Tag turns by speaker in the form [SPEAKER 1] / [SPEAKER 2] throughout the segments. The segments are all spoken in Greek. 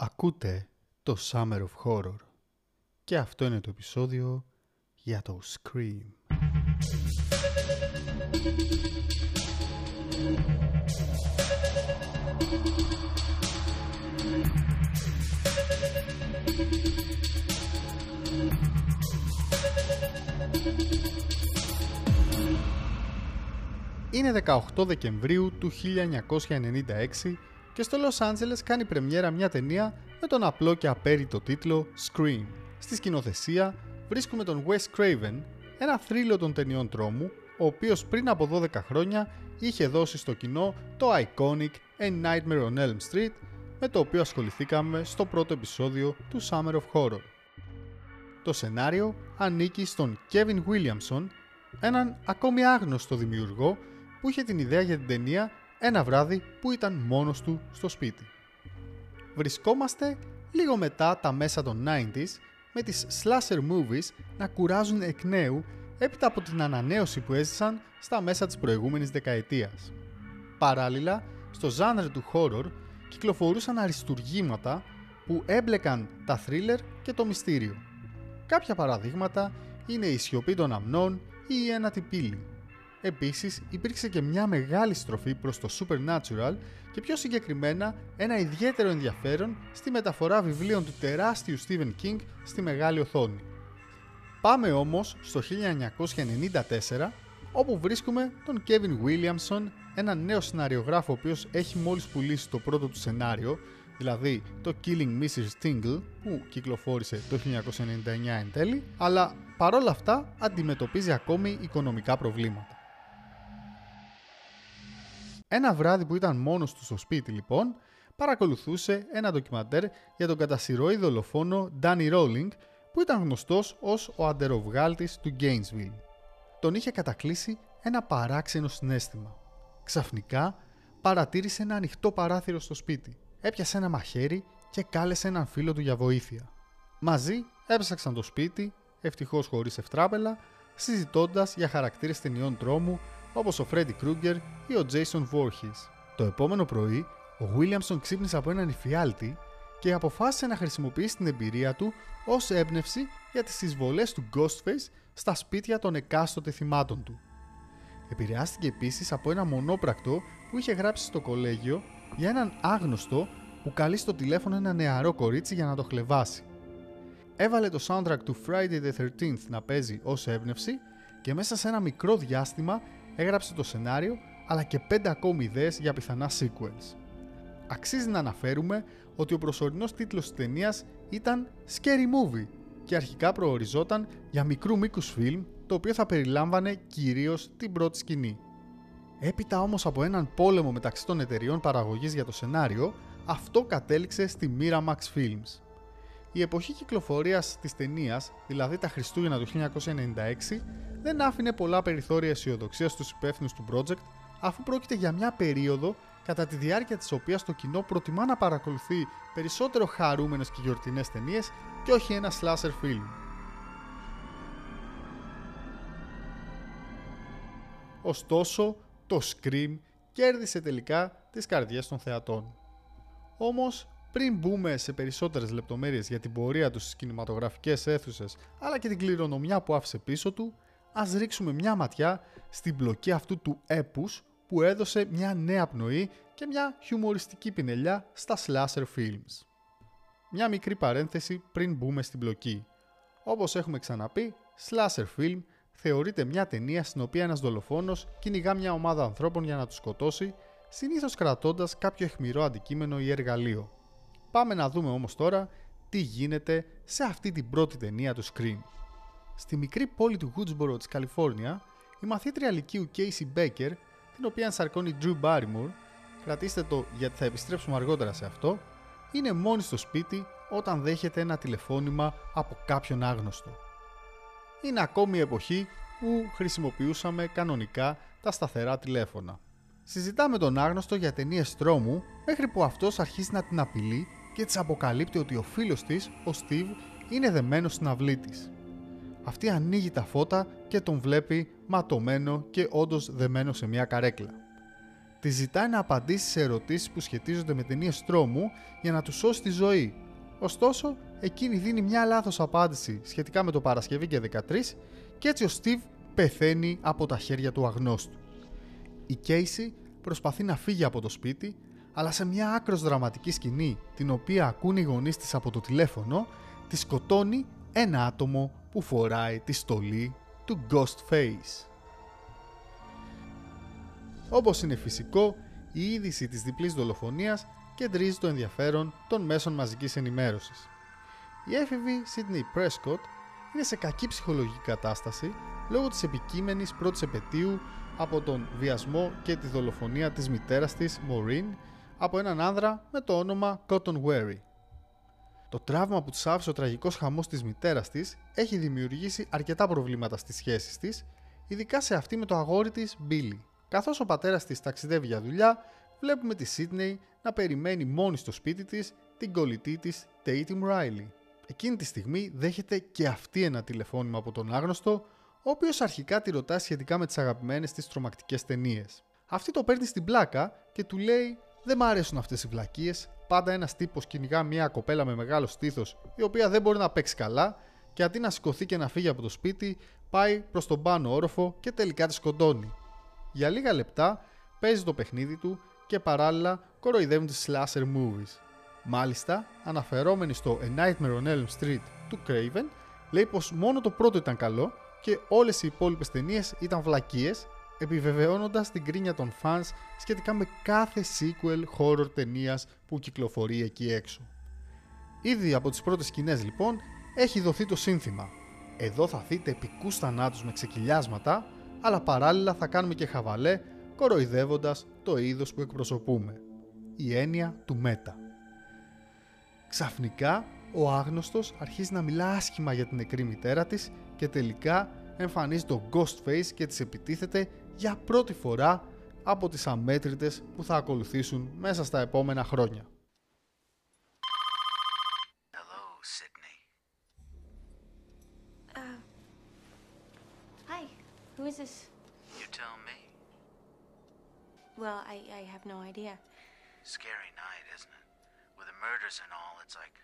[SPEAKER 1] Ακούτε το Summer of Horror και αυτό είναι το επεισόδιο για το Scream. Είναι 18 Δεκεμβρίου του 1996 και στο Los Angeles κάνει πρεμιέρα μια ταινία με τον απλό και απέριτο τίτλο Scream. Στη σκηνοθεσία βρίσκουμε τον Wes Craven, ένα θρύλο των ταινιών τρόμου, ο οποίος πριν από 12 χρόνια είχε δώσει στο κοινό το iconic A Nightmare on Elm Street, με το οποίο ασχοληθήκαμε στο πρώτο επεισόδιο του Summer of Horror. Το σενάριο ανήκει στον Kevin Williamson, έναν ακόμη άγνωστο δημιουργό που είχε την ιδέα για την ταινία ένα βράδυ που ήταν μόνος του στο σπίτι. Βρισκόμαστε λίγο μετά τα μέσα των 90s με τις slasher movies να κουράζουν εκ νέου έπειτα από την ανανέωση που έζησαν στα μέσα της προηγούμενης δεκαετίας. Παράλληλα, στο ζάνρ του horror κυκλοφορούσαν αριστουργήματα που έμπλεκαν τα thriller και το μυστήριο. Κάποια παραδείγματα είναι η σιωπή των αμνών ή η ένατη πύλη. Επίσης υπήρξε και μια μεγάλη στροφή προς το supernatural και πιο συγκεκριμένα ένα ιδιαίτερο ενδιαφέρον στη μεταφορά βιβλίων του τεράστιου Stephen King στη μεγάλη οθόνη. Πάμε όμως στο 1994 όπου βρίσκουμε τον Kevin Williamson, ένα νέο σεναριογράφο ο οποίος έχει μόλις πουλήσει το πρώτο του σενάριο, δηλαδή το Killing Mrs. Tingle που κυκλοφόρησε το 1999 εν τέλει, αλλά παρόλα αυτά αντιμετωπίζει ακόμη οικονομικά προβλήματα. Ένα βράδυ που ήταν μόνος τους στο σπίτι λοιπόν, παρακολουθούσε ένα ντοκιμαντέρ για τον κατασυρωή δολοφόνο Danny Rowling που ήταν γνωστός ως ο αντεροβγάλτης του Gainesville. Τον είχε κατακλείσει ένα παράξενο συνέστημα. Ξαφνικά παρατήρησε ένα ανοιχτό παράθυρο στο σπίτι. Έπιασε ένα μαχαίρι και κάλεσε έναν φίλο του για βοήθεια. Μαζί έψαξαν το σπίτι, ευτυχώς χωρίς ευτράπελα, συζητώντας για χαρακτήρες ταινιών τρόμου όπως ο Freddy Krueger ή ο Jason Voorhees. Το επόμενο πρωί, ο Williamson ξύπνησε από έναν υφιάλτη και αποφάσισε να χρησιμοποιήσει την εμπειρία του ως έμπνευση για τις εισβολές του Ghostface στα σπίτια των εκάστοτε θυμάτων του. Επηρεάστηκε επίσης από ένα μονόπρακτο που είχε γράψει στο κολέγιο για έναν άγνωστο που καλεί στο τηλέφωνο ένα νεαρό κορίτσι για να το χλεβάσει. Έβαλε το soundtrack του Friday the 13th να παίζει ως έμπνευση και μέσα σε ένα μικρό διάστημα έγραψε το σενάριο αλλά και 5 ακόμη ιδέες για πιθανά sequels. Αξίζει να αναφέρουμε ότι ο προσωρινός τίτλος της ταινίας ήταν Scary Movie και αρχικά προοριζόταν για μικρού μήκους φιλμ το οποίο θα περιλάμβανε κυρίως την πρώτη σκηνή. Έπειτα όμως από έναν πόλεμο μεταξύ των εταιριών παραγωγής για το σενάριο, αυτό κατέληξε στη Miramax Films. Η εποχή κυκλοφορίας της ταινίας, δηλαδή τα Χριστούγεννα του 1996, δεν άφηνε πολλά περιθώρια αισιοδοξίας στους υπεύθυνους του project, αφού πρόκειται για μια περίοδο κατά τη διάρκεια της οποίας το κοινό προτιμά να παρακολουθεί περισσότερο χαρούμενες και γιορτινές ταινίες και όχι ένα slasher film. Ωστόσο, το Scream κέρδισε τελικά τις καρδιές των θεατών. Όμως, πριν μπούμε σε περισσότερες λεπτομέρειες για την πορεία του στις κινηματογραφικές αίθουσες αλλά και την κληρονομιά που άφησε πίσω του, ας ρίξουμε μια ματιά στην μπλοκή αυτού του έπους που έδωσε μια νέα πνοή και μια χιουμοριστική πινελιά στα slasher films. Μια μικρή παρένθεση πριν μπούμε στην μπλοκή. Όπως έχουμε ξαναπεί, slasher film θεωρείται μια ταινία στην οποία ένας δολοφόνος κυνηγά μια ομάδα ανθρώπων για να τους σκοτώσει, συνήθως κρατώντας κάποιο αιχμηρό αντικείμενο ή εργαλείο. Πάμε να δούμε όμως τώρα τι γίνεται σε αυτή την πρώτη ταινία του Scream. Στη μικρή πόλη του Woodsboro της Καλιφόρνια, η μαθήτρια λυκείου Casey Baker, την οποία ενσαρκώνει Drew Barrymore, κρατήστε το γιατί θα επιστρέψουμε αργότερα σε αυτό, είναι μόνη στο σπίτι όταν δέχεται ένα τηλεφώνημα από κάποιον άγνωστο. Είναι ακόμη η εποχή που χρησιμοποιούσαμε κανονικά τα σταθερά τηλέφωνα. Συζητάμε τον άγνωστο για ταινίες τρόμου μέχρι που αυτός αρχίζει να την απειλεί και της αποκαλύπτει ότι ο φίλος της, ο Steve, είναι δεμένος στην αυλή της. Αυτή ανοίγει τα φώτα και τον βλέπει ματωμένο και όντως δεμένο σε μια καρέκλα. τη ζητάει να απαντήσει σε ερωτήσεις που σχετίζονται με ταινίες τρόμου για να του σώσει τη ζωή. Ωστόσο, εκείνη δίνει μια λάθος απάντηση σχετικά με το Παρασκευή και 13 και έτσι ο Steve πεθαίνει από τα χέρια του αγνώστου. Η Casey προσπαθεί να φύγει από το σπίτι, αλλά σε μια άκρος δραματική σκηνή, την οποία ακούν οι γονείς της από το τηλέφωνο, τη σκοτώνει ένα άτομο που φοράει τη στολή του Ghostface. Όπως είναι φυσικό, η είδηση της διπλής δολοφονίας κεντρίζει το ενδιαφέρον των μέσων μαζικής ενημέρωσης. Η έφηβη Sydney Prescott είναι σε κακή ψυχολογική κατάσταση λόγω της επικείμενης πρώτης επαιτίου από τον βιασμό και τη δολοφονία της μητέρας της, Maureen, από έναν άνδρα με το όνομα Cotton Wary. Το τραύμα που της άφησε ο τραγικός χαμός της μητέρας της έχει δημιουργήσει αρκετά προβλήματα στις σχέσεις της, ειδικά σε αυτή με το αγόρι της Billy. Καθώς ο πατέρας της ταξιδεύει για δουλειά, βλέπουμε τη Sydney να περιμένει μόνη στο σπίτι της την κολλητή της Tatum Riley. Εκείνη τη στιγμή δέχεται και αυτή ένα τηλεφώνημα από τον άγνωστο, ο οποίος αρχικά τη ρωτά σχετικά με τις αγαπημένες της τρομακτικές ταινίες. Αυτή το παίρνει στην πλάκα και του λέει: Δεν μ' αρέσουν αυτές οι βλακίες. Πάντα ένας τύπος κυνηγά μια κοπέλα με μεγάλο στήθος, η οποία δεν μπορεί να παίξει καλά, και αντί να σηκωθεί και να φύγει από το σπίτι, πάει προς τον πάνω όροφο και τελικά τη σκοντώνει. Για λίγα λεπτά παίζει το παιχνίδι του και παράλληλα κοροϊδεύουν τις slasher movies. Μάλιστα, αναφερόμενοι στο A Nightmare on Elm Street του Craven, λέει πως μόνο το πρώτο ήταν καλό και όλες οι υπόλοιπες ταινίες ήταν βλακίες, επιβεβαιώνοντας την κρίνια των fans σχετικά με κάθε sequel horror ταινίας που κυκλοφορεί εκεί έξω. Ήδη από τις πρώτες σκηνές λοιπόν έχει δοθεί το σύνθημα. Εδώ θα δείτε επικούς θανάτους με ξεκυλιάσματα, αλλά παράλληλα θα κάνουμε και χαβαλέ κοροϊδεύοντας το είδος που εκπροσωπούμε. Η έννοια του μέτα. Ξαφνικά, ο άγνωστος αρχίζει να μιλά άσχημα για την νεκρή μητέρα της και τελικά εμφανίζει το Ghostface και της επιτίθεται για πρώτη φορά από τις αμέτρητες που θα ακολουθήσουν μέσα στα επόμενα χρόνια.
[SPEAKER 2] Hello, Sydney.
[SPEAKER 3] Uh, hi. Who is this?
[SPEAKER 2] You tell me.
[SPEAKER 3] Well, I, I have no idea.
[SPEAKER 2] Scary night, isn't it? With the murders and all, it's like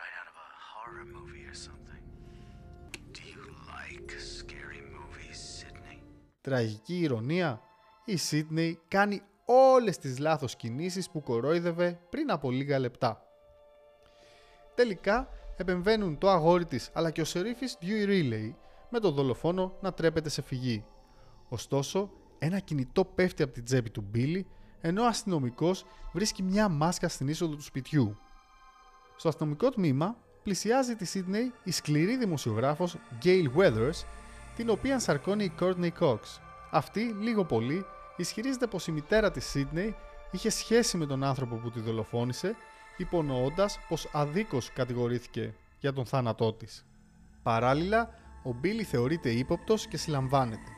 [SPEAKER 2] right out of a horror movie or something. Do you like scary movies, Sydney?
[SPEAKER 1] Τραγική ηρωνία, η Sydney κάνει όλες τις λάθος κινήσεις που κορόιδευε πριν από λίγα λεπτά. Τελικά επεμβαίνουν το αγόρι της αλλά και ο σερίφης Dewey Riley με τον δολοφόνο να τρέπεται σε φυγή. Ωστόσο, ένα κινητό πέφτει από την τσέπη του Billy ενώ ο αστυνομικός βρίσκει μια μάσκα στην είσοδο του σπιτιού. Στο αστυνομικό τμήμα πλησιάζει τη Sydney η σκληρή δημοσιογράφος Gail Weathers, την οποία σαρκώνει η Courtney Cox. Αυτή, λίγο πολύ, ισχυρίζεται πως η μητέρα της Sydney είχε σχέση με τον άνθρωπο που τη δολοφόνησε, υπονοώντας πως αδίκως κατηγορήθηκε για τον θάνατό της. Παράλληλα, ο Billy θεωρείται ύποπτος και συλλαμβάνεται.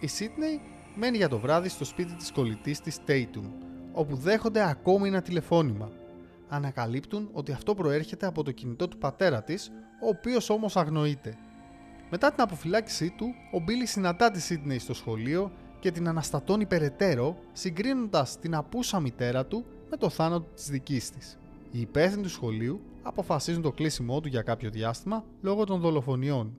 [SPEAKER 1] Η Sydney μένει για το βράδυ στο σπίτι της κολλητής της Tatum, όπου δέχονται ακόμη ένα τηλεφώνημα. Ανακαλύπτουν ότι αυτό προέρχεται από το κινητό του πατέρα της, ο οποίος όμως αγνοείται. Μετά την αποφυλάκησή του, ο Billy συναντά τη Sydney στο σχολείο και την αναστατώνει περαιτέρω, συγκρίνοντας την απούσα μητέρα του με το θάνατο της δικής της. Οι υπεύθυνοι του σχολείου αποφασίζουν το κλείσιμό του για κάποιο διάστημα λόγω των δολοφονιών.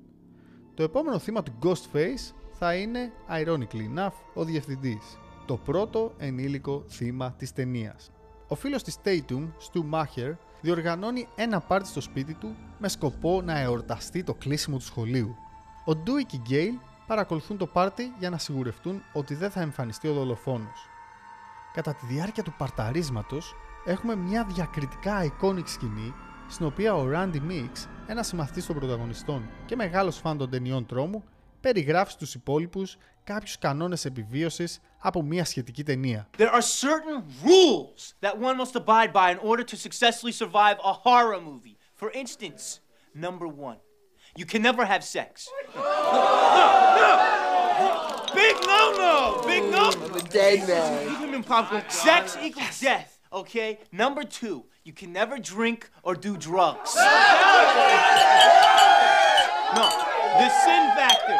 [SPEAKER 1] Το επόμενο θύμα του Ghostface θα είναι, ironically enough, ο διευθυντής. Το πρώτο ενήλικο θύμα της ταινίας. Ο φίλος της Tatum, Stu Maher, διοργανώνει ένα πάρτι στο σπίτι του με σκοπό να εορταστεί το κλείσιμο του σχολείου. Ο Dewey και η Gail παρακολουθούν το πάρτι για να σιγουρευτούν ότι δεν θα εμφανιστεί ο δολοφόνος. Κατά τη διάρκεια του παρταρίσματος έχουμε μια διακριτικά iconic σκηνή στην οποία ο Randy Mix, ένας συμμαθητής των πρωταγωνιστών και μεγάλος φαν των ταινιών τρόμου, περιγράφει στους υπόλοιπους κάποιους κανόνες επιβίωσης από μια σχετική ταινία.
[SPEAKER 4] There are certain rules that one must abide by in order to successfully survive a horror movie. For instance, number one, you can never have sex. Big no no! Big no!
[SPEAKER 5] I'm a dead man.
[SPEAKER 4] Even in popcorn, sex equals death, okay? Number two, you can never drink or do drugs. No, the sin factor.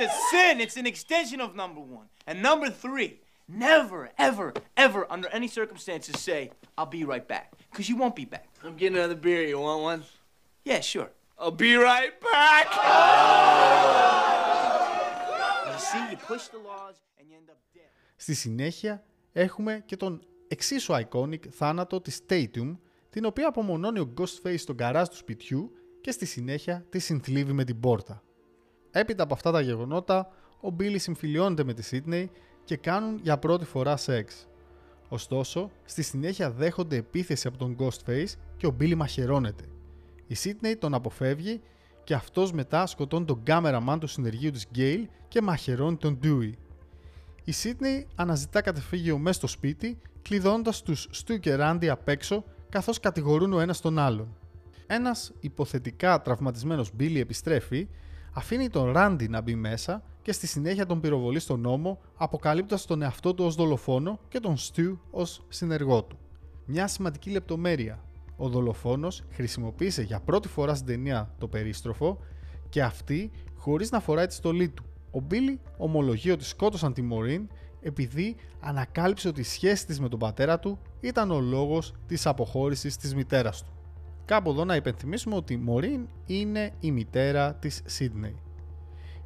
[SPEAKER 4] It's a sin. It's an extension of number one. And number three, never, ever, ever, under any circumstances, say, I'll be right back. Because you won't be back.
[SPEAKER 5] I'm getting another beer. You want one?
[SPEAKER 4] Yeah, sure.
[SPEAKER 5] I'll be right back.
[SPEAKER 4] You see, you push the laws and you end up dead.
[SPEAKER 1] Στη συνέχεια έχουμε και τον εξίσου iconic θάνατο της Tatum, την οποία απομονώνει ο Ghostface στον καράζ του σπιτιού και στη συνέχεια τη συνθλίβει με την πόρτα. Έπειτα από αυτά τα γεγονότα, ο Billy συμφιλιώνεται με τη Sydney και κάνουν για πρώτη φορά σεξ. Ωστόσο, στη συνέχεια δέχονται επίθεση από τον Ghostface και ο Billy μαχαιρώνεται. Η Sydney τον αποφεύγει και αυτός μετά σκοτώνει τον κάμεραμαν του συνεργείου της Gale και μαχαιρώνει τον Dewey. Η Sydney αναζητά κατεφύγιο μέσα στο σπίτι, κλειδώνοντα τους Stu και Randy απ' έξω, καθώς κατηγορούν ο ένας τον άλλον. Ένας υποθετικά τραυματισμένος Billy επιστρέφει, αφήνει τον Randy να μπει μέσα και στη συνέχεια τον πυροβολεί στον νόμο, αποκαλύπτοντας τον εαυτό του ως δολοφόνο και τον Stu ως συνεργό του. Μια σημαντική λεπτομέρεια. Ο δολοφόνος χρησιμοποίησε για πρώτη φορά στην ταινία το περίστροφο και αυτή χωρίς να φοράει τη στολή του. Ο Billy ομολογεί ότι σκότωσαν τη Μωρίν επειδή ανακάλυψε ότι η σχέση της με τον πατέρα του ήταν ο λόγος της αποχώρησης της μητέρας του. Κάπου εδώ να υπενθυμίσουμε ότι η Μωρίν είναι η μητέρα της Σίδνεϊ.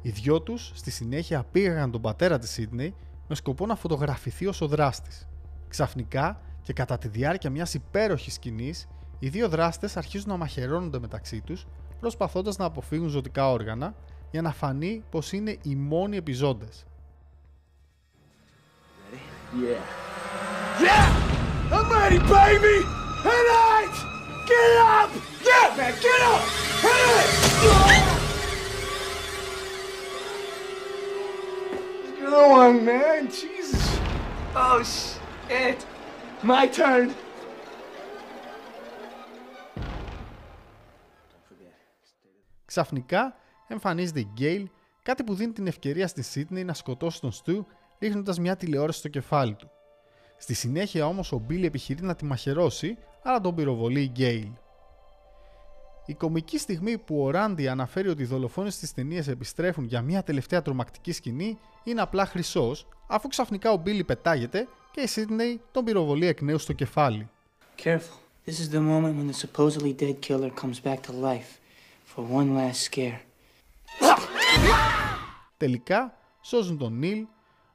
[SPEAKER 1] Οι δυο τους στη συνέχεια πήγαν τον πατέρα της Σίδνεϊ με σκοπό να φωτογραφηθεί ως ο δράστης. Ξαφνικά και κατά τη διάρκεια μιας υπέροχης σκηνής, οι δύο δράστες αρχίζουν να μαχαιρώνονται μεταξύ τους προσπαθώντας να αποφύγουν ζωτικά όργανα για να φανεί πως είναι οι μόνοι επιζώντες.
[SPEAKER 5] I'm ready, baby. All right. Get up. Yeah, man. Get up. Hit it. Good one, man. Jesus. Oh shit. My turn.
[SPEAKER 1] Ξαφνικά εμφανίζεται η Γκέιλ, κάτι που δίνει την ευκαιρία στη Σίτνεϊ να σκοτώσει τον Στου ρίχνοντας μια τηλεόραση στο κεφάλι του. Στη συνέχεια όμως ο Μπίλι επιχειρεί να τη μαχαιρώσει, αλλά τον πυροβολεί η Γκέιλ. Η κομική στιγμή που ο Ράντι αναφέρει ότι οι δολοφόνες της ταινίας επιστρέφουν για μια τελευταία τρομακτική σκηνή είναι απλά χρυσός, αφού ξαφνικά ο Μπίλι πετάγεται και η Σίτνεϊ τον πυροβολεί εκ νέου στο κεφάλι.
[SPEAKER 6] Careful. This is the moment when the supposedly dead killer comes back to life for one last scare.
[SPEAKER 1] Τελικά σώζουν τον Νίλ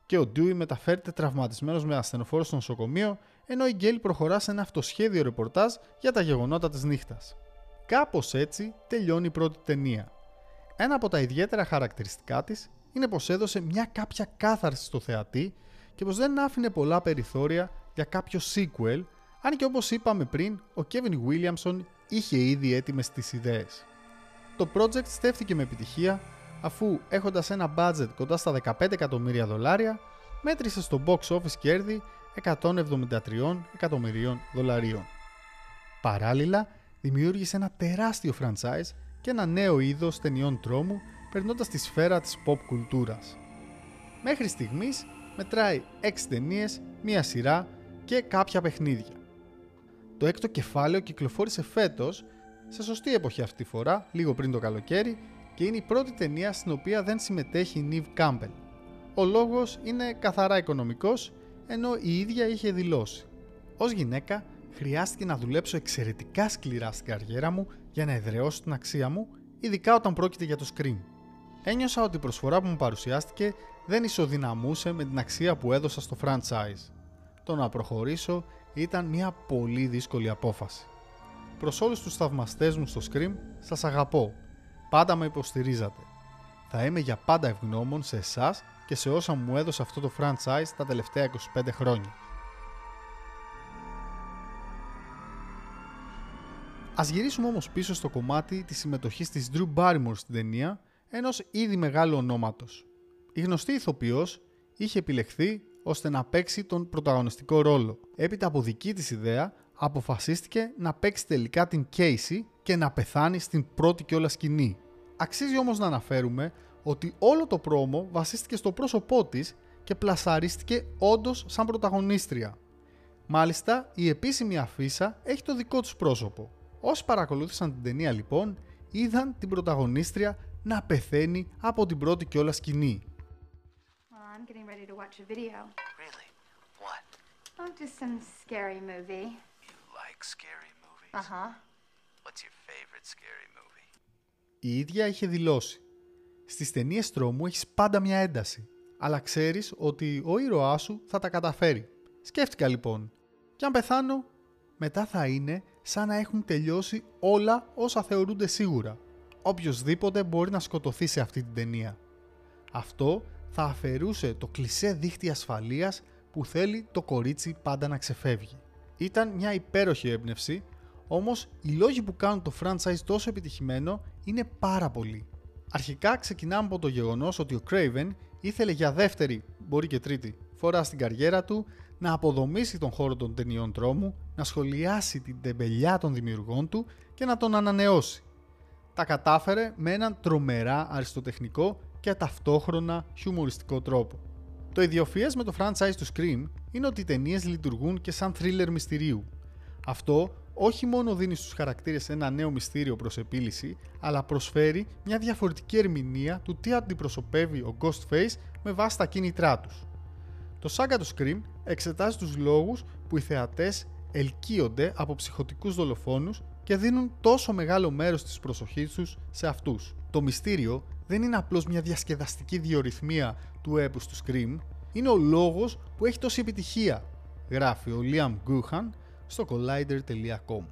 [SPEAKER 1] και ο Ντούι μεταφέρεται τραυματισμένος με ασθενοφόρο στο νοσοκομείο, ενώ η Γκέλ προχωρά σε ένα αυτοσχέδιο ρεπορτάζ για τα γεγονότα της νύχτας. Κάπως έτσι τελειώνει η πρώτη ταινία. Ένα από τα ιδιαίτερα χαρακτηριστικά της είναι πως έδωσε μια κάποια κάθαρση στο θεατή και πως δεν άφηνε πολλά περιθώρια για κάποιο sequel, αν και όπως είπαμε πριν, ο Kevin Williamson είχε ήδη έτοιμες τις ιδέες. Το project στέφθηκε με επιτυχία αφού έχοντας ένα budget κοντά στα 15 εκατομμύρια δολάρια μέτρησε στο box office κέρδη 173 εκατομμυρίων δολαρίων. Παράλληλα, δημιούργησε ένα τεράστιο franchise και ένα νέο είδος ταινιών τρόμου περνώντας τη σφαίρα της pop κουλτούρας. Μέχρι στιγμής μετράει 6 ταινίες, μία σειρά και κάποια παιχνίδια. Το έκτο κεφάλαιο κυκλοφόρησε φέτος, σε σωστή εποχή αυτή τη φορά, λίγο πριν το καλοκαίρι, και είναι η πρώτη ταινία στην οποία δεν συμμετέχει η Νίβ Κάμπελ. Ο λόγος είναι καθαρά οικονομικός, ενώ η ίδια είχε δηλώσει. Ως γυναίκα, χρειάστηκε να δουλέψω εξαιρετικά σκληρά στην καριέρα μου για να εδραιώσω την αξία μου, ειδικά όταν πρόκειται για το screen. Ένιωσα ότι η προσφορά που μου παρουσιάστηκε δεν ισοδυναμούσε με την αξία που έδωσα στο franchise. Το να προχωρήσω ήταν μια πολύ δύσκολη απόφαση. Προς όλους τους θαυμαστές μου στο Scream, σας αγαπώ. Πάντα με υποστηρίζατε. Θα είμαι για πάντα ευγνώμων σε εσάς και σε όσα μου έδωσε αυτό το franchise τα τελευταία 25 χρόνια. Ας γυρίσουμε όμως πίσω στο κομμάτι της συμμετοχής της Drew Barrymore στην ταινία, ενός ήδη μεγάλου ονόματος. Η γνωστή ηθοποιός είχε επιλεχθεί ώστε να παίξει τον πρωταγωνιστικό ρόλο. Έπειτα από δική της ιδέα, αποφασίστηκε να παίξει τελικά την Casey και να πεθάνει στην πρώτη κιόλας σκηνή. Αξίζει όμως να αναφέρουμε ότι όλο το πρόμο βασίστηκε στο πρόσωπό της και πλασαρίστηκε όντως σαν πρωταγωνίστρια. Μάλιστα, η επίσημη αφίσα έχει το δικό τους πρόσωπο. Όσοι παρακολούθησαν την ταινία λοιπόν, είδαν την πρωταγωνίστρια να πεθαίνει από την πρώτη κιόλας σκηνή.
[SPEAKER 3] Well, I'm getting ready to watch a video.
[SPEAKER 2] Really?
[SPEAKER 7] Oh, just some scary movie.
[SPEAKER 2] You like scary movies?
[SPEAKER 7] Uh huh.
[SPEAKER 2] What's your favorite scary movie?
[SPEAKER 1] Η ίδια είχε δηλώσει «Στις ταινίες τρόμου έχεις πάντα μια ένταση, αλλά ξέρεις ότι ο ήρωάς σου θα τα καταφέρει». Σκέφτηκα λοιπόν, και αν πεθάνω, μετά θα είναι σαν να έχουν τελειώσει όλα όσα θεωρούνται σίγουρα. Οποιοςδήποτε μπορεί να σκοτωθεί σε αυτή την ταινία. Αυτό θα αφαιρούσε το κλισέ δίχτυ ασφαλείας που θέλει το κορίτσι πάντα να ξεφεύγει. Ήταν μια υπέροχη έμπνευση, όμως οι λόγοι που κάνουν το franchise τόσο επιτυχημένο είναι πάρα πολλοί. Αρχικά ξεκινάμε από το γεγονός ότι ο Craven ήθελε για δεύτερη, μπορεί και τρίτη, φορά στην καριέρα του να αποδομήσει τον χώρο των ταινιών τρόμου, να σχολιάσει την τεμπελιά των δημιουργών του και να τον ανανεώσει. Τα κατάφερε με έναν τρομερά αριστοτεχνικό και ταυτόχρονα χιουμοριστικό τρόπο. Το ιδιοφυές με το franchise του Scream είναι ότι οι ταινίες λειτουργούν και σαν thriller μυστηρίου. Αυτό όχι μόνο δίνει στους χαρακτήρες ένα νέο μυστήριο προς επίλυση, αλλά προσφέρει μια διαφορετική ερμηνεία του τι αντιπροσωπεύει ο Ghostface με βάση τα κίνητρά τους. Το σάγκα του Scream εξετάζει τους λόγους που οι θεατές ελκύονται από ψυχοτικούς δολοφόνους και δίνουν τόσο μεγάλο μέρος της προσοχής τους σε αυτούς. Το μυστήριο δεν είναι απλώς μια διασκεδαστική διορυθμία του έπους του Scream, είναι ο λόγος που έχει τόση επιτυχία, γράφει ο Liam Guhan στο collider.com.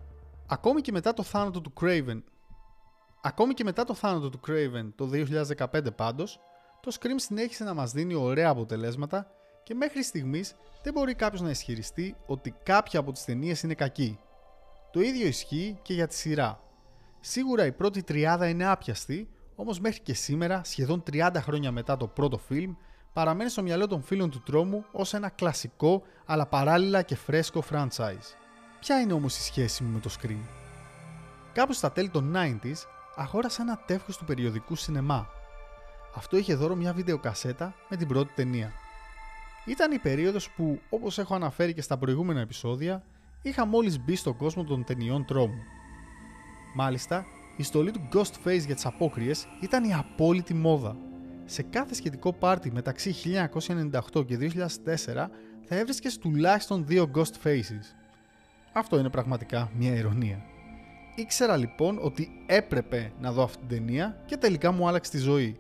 [SPEAKER 1] Ακόμη και μετά το θάνατο του Craven Ακόμη και μετά το θάνατο του Craven το 2015 πάντως, το Scream συνέχισε να μας δίνει ωραία αποτελέσματα και μέχρι στιγμής δεν μπορεί κάποιος να ισχυριστεί ότι κάποια από τις ταινίες είναι κακή. Το ίδιο ισχύει και για τη σειρά. Σίγουρα η πρώτη τριάδα είναι άπιαστη, όμως μέχρι και σήμερα, σχεδόν 30 χρόνια μετά το πρώτο φιλμ, παραμένει στο μυαλό των φίλων του τρόμου ως ένα κλασικό αλλά παράλληλα και φρέσκο franchise. Ποια είναι όμως η σχέση μου με το Scream? Κάπου στα τέλη των 90s αγόρασα ένα τεύχος του περιοδικού σινεμά. Αυτό είχε δώρο μια βιντεοκασέτα με την πρώτη ταινία. Ήταν η περίοδος που, όπως έχω αναφέρει και στα προηγούμενα επεισόδια, είχα μόλις μπει στον κόσμο των ταινιών τρόμου. Μάλιστα, η στολή του Ghostface για τις απόκριες ήταν η απόλυτη μόδα. Σε κάθε σχετικό πάρτι μεταξύ 1998 και 2004 θα έβρισκες τουλάχιστον δύο Ghostfaces. Αυτό είναι πραγματικά μια ηρωνία. Ήξερα λοιπόν ότι έπρεπε να δω αυτή την ταινία και τελικά μου άλλαξε τη ζωή.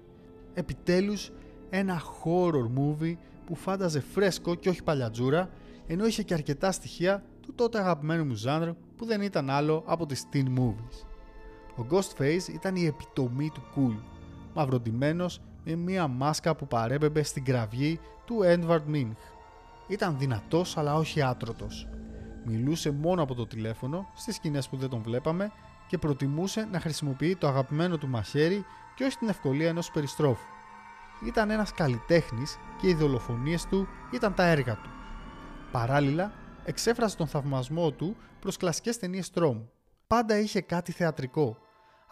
[SPEAKER 1] Επιτέλους ένα horror movie που φάνταζε φρέσκο και όχι παλιατζούρα ενώ είχε και αρκετά στοιχεία του τότε αγαπημένου μου ζάνρου που δεν ήταν άλλο από τις teen movies. Ο Ghostface ήταν η επιτομή του cool, μαυροντημένος με μία μάσκα που παρέπεμπε στην κραυγή του Edward Minch. Ήταν δυνατός αλλά όχι άτρωτος. Μιλούσε μόνο από το τηλέφωνο στις σκηνές που δεν τον βλέπαμε και προτιμούσε να χρησιμοποιεί το αγαπημένο του μαχαίρι και όχι την ευκολία ενός περιστρόφου. Ήταν ένας καλλιτέχνης και οι δολοφονίες του ήταν τα έργα του. Παράλληλα, εξέφρασε τον θαυμασμό του προς κλασικές ταινίες τρόμου. Πάντα είχε κάτι θεατρικό.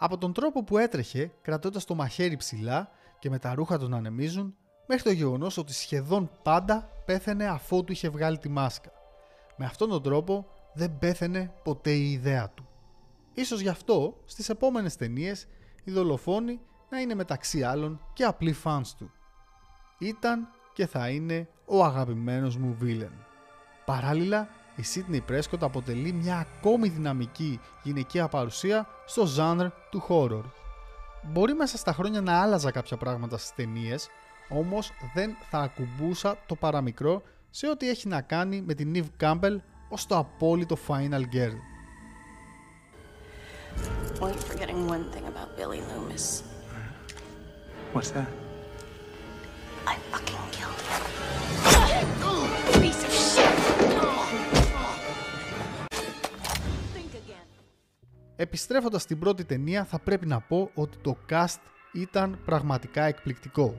[SPEAKER 1] Από τον τρόπο που έτρεχε, κρατώντας το μαχαίρι ψηλά και με τα ρούχα τον ανεμίζουν, μέχρι το γεγονός ότι σχεδόν πάντα πέθαινε αφότου είχε βγάλει τη μάσκα. Με αυτόν τον τρόπο δεν πέθαινε ποτέ η ιδέα του. Ίσως γι' αυτό στις επόμενες ταινίες οι δολοφόνοι να είναι μεταξύ άλλων και απλοί fans του. Ήταν και θα είναι ο αγαπημένος μου βίλεν. Παράλληλα, η Sydney Prescott αποτελεί μια ακόμη δυναμική γυναικεία παρουσία στο genre του horror. Μπορεί μέσα στα χρόνια να άλλαζα κάποια πράγματα στις ταινίες, όμως δεν θα ακουμπούσα το παραμικρό σε ό,τι έχει να κάνει με την Eve Campbell ως το απόλυτο Final Girl.
[SPEAKER 8] Well, you're forgetting one thing about Billy Loomis.
[SPEAKER 2] What's that?
[SPEAKER 8] I fucking
[SPEAKER 1] Επιστρέφοντας στην πρώτη ταινία θα πρέπει να πω ότι το cast ήταν πραγματικά εκπληκτικό.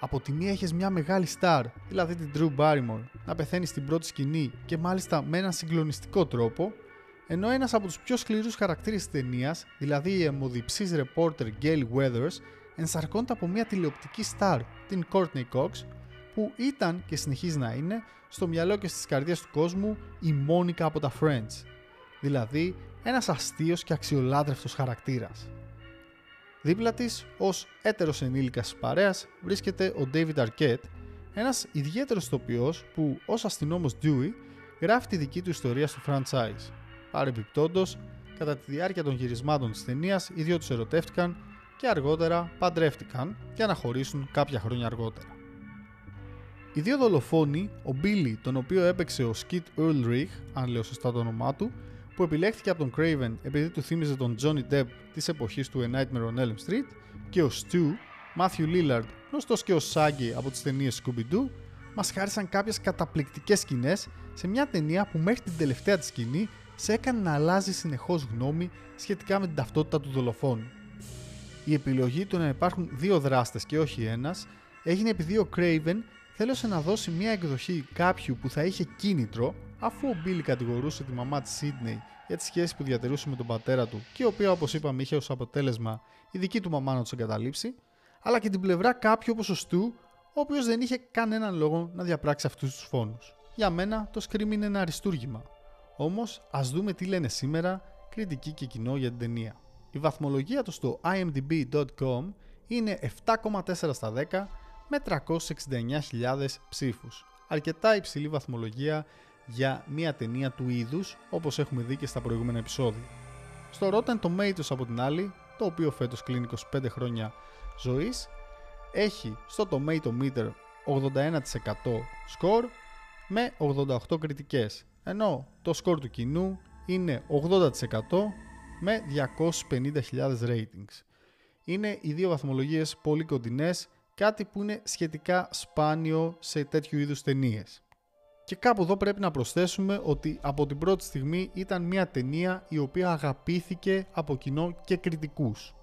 [SPEAKER 1] Από τη μία έχεις μια μεγάλη star, δηλαδή την Drew Barrymore, να πεθαίνει στην πρώτη σκηνή και μάλιστα με έναν συγκλονιστικό τρόπο, ενώ ένας από τους πιο σκληρούς χαρακτήρες της ταινίας, δηλαδή η αιμοδιψής reporter Gail Weathers, ενσαρκώνεται από μια τηλεοπτική star, την Courtney Cox, που ήταν και συνεχίζει να είναι στο μυαλό και στις καρδιές του κόσμου η Μόνικα από τα Friends, δηλαδή ένας αστείος και αξιολάτρευτος χαρακτήρας. Δίπλα της, ως έτερος ενήλικας της παρέας, βρίσκεται ο David Arquette, ένας ιδιαίτερος ηθοποιός που ως αστυνόμος Dewey γράφει τη δική του ιστορία στο franchise. Παρεμπιπτόντως, κατά τη διάρκεια των γυρισμάτων της ταινίας, οι δύο τους ερωτεύτηκαν και αργότερα παντρεύτηκαν για να χωρίσουν κάποια χρόνια αργότερα. Οι δύο δολοφόνοι, ο Billy, τον οποίο έπαιξε ο Skid Ulrich, αν λέω σωστά το όνομά του, που επιλέχθηκε από τον Craven επειδή του θύμιζε τον Johnny Depp της εποχής του A Nightmare on Elm Street, και ο Stu, Matthew Lillard, γνωστός και ο Shaggy από τις ταινίες Scooby-Doo, μας χάρισαν κάποιες καταπληκτικές σκηνές σε μια ταινία που μέχρι την τελευταία της σκηνή σε έκανε να αλλάζει συνεχώς γνώμη σχετικά με την ταυτότητα του δολοφόνου. Η επιλογή του να υπάρχουν δύο δράστες και όχι ένας έγινε επειδή ο Craven θέλωσε να δώσει μια εκδοχή κάποιου που θα είχε κίνητρο αφού ο Billy κατηγορούσε τη μαμά της Sydney για τη σχέση που διατηρούσε με τον πατέρα του και η οποία όπως είπαμε είχε ως αποτέλεσμα η δική του μαμά να τους εγκαταλείψει αλλά και την πλευρά κάποιου όπως ο Stu ο οποίος δεν είχε κανέναν λόγο να διαπράξει αυτούς τους φόνους. Για μένα το Scream είναι ένα αριστούργημα. Όμως ας δούμε τι λένε σήμερα κριτική και κοινό για την ταινία. Η βαθμολογία τους στο imdb.com είναι 7,4 στα 10 με 369.000 ψήφους. Αρκετά υψηλή βαθμολογία για μια ταινία του είδους όπως έχουμε δει και στα προηγούμενα επεισόδια. Στο Rotten Tomatoes από την άλλη, το οποίο φέτος κλείνει 25 χρόνια ζωής, έχει στο Tomato Meter 81% score με 88 κριτικές, ενώ το score του κοινού είναι 80% με 250.000 ratings. Είναι οι δύο βαθμολογίες πολύ κοντινές, κάτι που είναι σχετικά σπάνιο σε τέτοιου είδους ταινίες. Και κάπου εδώ πρέπει να προσθέσουμε ότι από την πρώτη στιγμή ήταν μια ταινία η οποία αγαπήθηκε από κοινό και κριτικούς.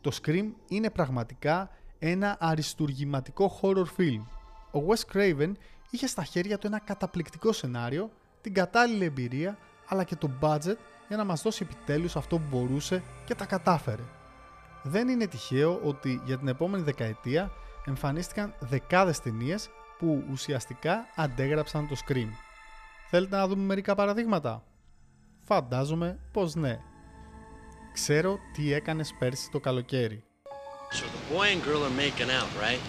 [SPEAKER 1] Το Scream είναι πραγματικά ένα αριστουργηματικό horror film. Ο Wes Craven είχε στα χέρια του ένα καταπληκτικό σενάριο, την κατάλληλη εμπειρία αλλά και το budget για να μας δώσει επιτέλους αυτό που μπορούσε και τα κατάφερε. Δεν είναι τυχαίο ότι για την επόμενη δεκαετία εμφανίστηκαν δεκάδες ταινίες που ουσιαστικά αντέγραψαν το Scream. Θέλετε να δούμε μερικά παραδείγματα? Φαντάζομαι πως ναι. Ξέρω τι έκανες πέρσι το καλοκαίρι.
[SPEAKER 9] So the boy and girl are making out, right?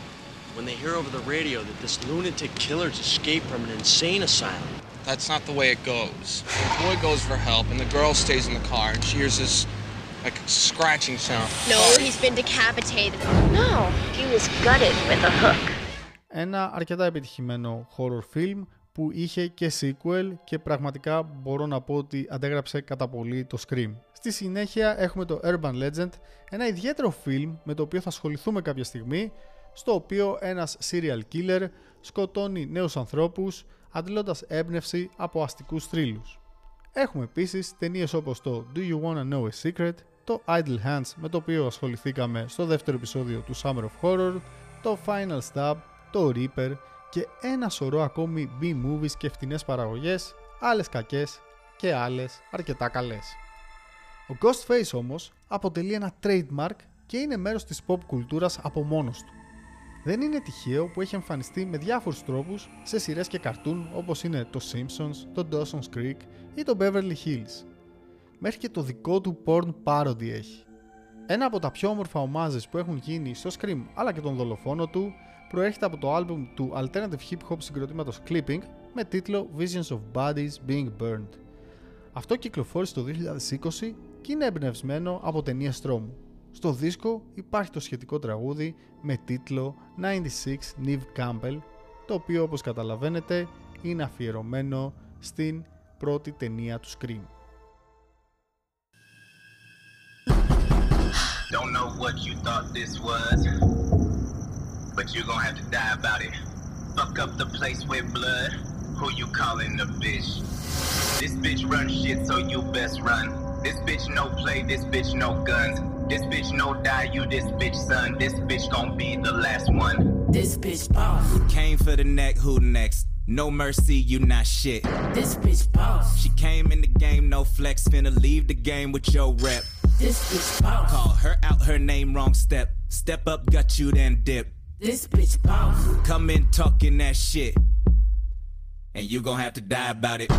[SPEAKER 9] When they hear over the radio that this lunatic killer's escaped from an insane asylum.
[SPEAKER 10] That's not the way it goes. The boy goes for help, and the girl stays in the car, and she hears this, like, scratching sound.
[SPEAKER 8] No, he's been decapitated. No, he was gutted with a hook.
[SPEAKER 1] Ένα αρκετά επιτυχημένο horror film που είχε και sequel και πραγματικά μπορώ να πω ότι αντέγραψε κατά πολύ το Scream. Στη συνέχεια έχουμε το Urban Legend, ένα ιδιαίτερο film με το οποίο θα ασχοληθούμε κάποια στιγμή, στο οποίο ένας serial killer σκοτώνει νέους ανθρώπους αντλώντας έμπνευση από αστικούς θρύλους. Έχουμε επίσης ταινίες όπως το Do You Wanna Know a Secret, το Idle Hands με το οποίο ασχοληθήκαμε στο δεύτερο επεισόδιο του Summer of Horror, το Final Stab, το Reaper και ένα σωρό ακόμη B-movies και φτηνές παραγωγές, άλλες κακές και άλλες αρκετά καλές. Ο Ghostface όμως αποτελεί ένα trademark και είναι μέρος της pop κουλτούρας από μόνος του. Δεν είναι τυχαίο που έχει εμφανιστεί με διάφορους τρόπους σε σειρές και καρτούν όπως είναι το Simpsons, το Dawson's Creek ή το Beverly Hills. Μέχρι και το δικό του porn parody έχει. Ένα από τα πιο όμορφα ομάζες που έχουν γίνει στο Scream αλλά και τον δολοφόνο του προέρχεται από το άλμπουμ του alternative hip hop συγκροτήματος Clipping με τίτλο Visions of Bodies Being Burned. Αυτό κυκλοφόρησε το 2020 και είναι εμπνευσμένο από ταινίες τρόμου. Στο δίσκο υπάρχει το σχετικό τραγούδι με τίτλο 96 Neve Campbell, το οποίο όπως καταλαβαίνετε είναι αφιερωμένο στην πρώτη ταινία του Scream.
[SPEAKER 11] Don't know what you thought this was, but you're gonna have to die about it. Fuck up the place with blood. Who you calling a bitch? This bitch run shit, so you best run. This bitch no play, this bitch no guns. This bitch no die, you this bitch son. This bitch gon' be the last one.
[SPEAKER 12] This bitch boss.
[SPEAKER 13] Came for the neck, who next? No mercy, you not shit.
[SPEAKER 12] This bitch boss.
[SPEAKER 13] She came in the game, no flex, finna leave the game with your rep.
[SPEAKER 12] This bitch boss.
[SPEAKER 13] Call her out her name, wrong step. Step up, got you, then dip.
[SPEAKER 12] This bitch boss.
[SPEAKER 13] Come in talking that shit. And you gon' have to die about it.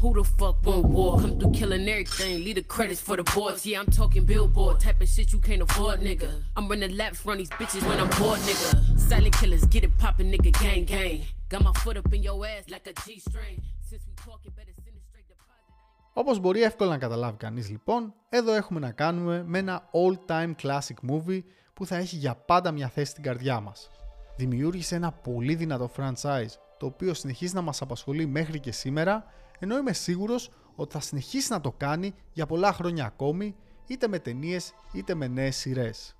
[SPEAKER 12] Who the fuck want war? Come through killing everything. Leave the credits for the boys. Yeah, I'm talking billboard. Type of shit you can't afford, nigga. I'm running laps, run these bitches when I'm bored, nigga. Silent killers, get it poppin', nigga, gang, gang. Got my foot up in your ass like a G string. Since we talking, better send it straight deposit.
[SPEAKER 1] Όπως μπορεί εύκολα να καταλάβει κανείς λοιπόν, εδώ έχουμε να κάνουμε με ένα all-time classic movie που θα έχει για πάντα μια θέση στην καρδιά μας. Δημιούργησε ένα πολύ δυνατό franchise, το οποίο συνεχίζει να μας απασχολεί μέχρι και σήμερα, ενώ είμαι σίγουρος ότι θα συνεχίσει να το κάνει για πολλά χρόνια ακόμη, είτε με ταινίες είτε με νέες σειρές.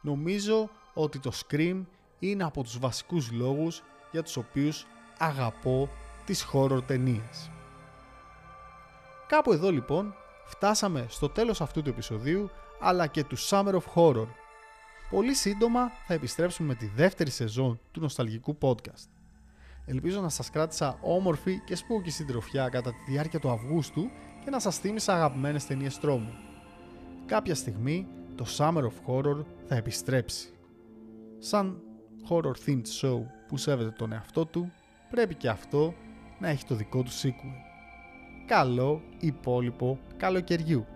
[SPEAKER 1] Νομίζω ότι το Scream είναι από τους βασικούς λόγους για τους οποίους αγαπώ τις horror ταινίες. Κάπου εδώ λοιπόν φτάσαμε στο τέλος αυτού του επεισοδίου αλλά και του Summer of Horror. Πολύ σύντομα θα επιστρέψουμε με τη δεύτερη σεζόν του νοσταλγικού podcast. Ελπίζω να σας κράτησα όμορφη και σπούκη συντροφιά κατά τη διάρκεια του Αυγούστου και να σας θύμισα αγαπημένες ταινίες τρόμου. Κάποια στιγμή το Summer of Horror θα επιστρέψει. Σαν horror themed show που σέβεται τον εαυτό του, πρέπει και αυτό να έχει το δικό του sequel. Καλό υπόλοιπο καλοκαιριού.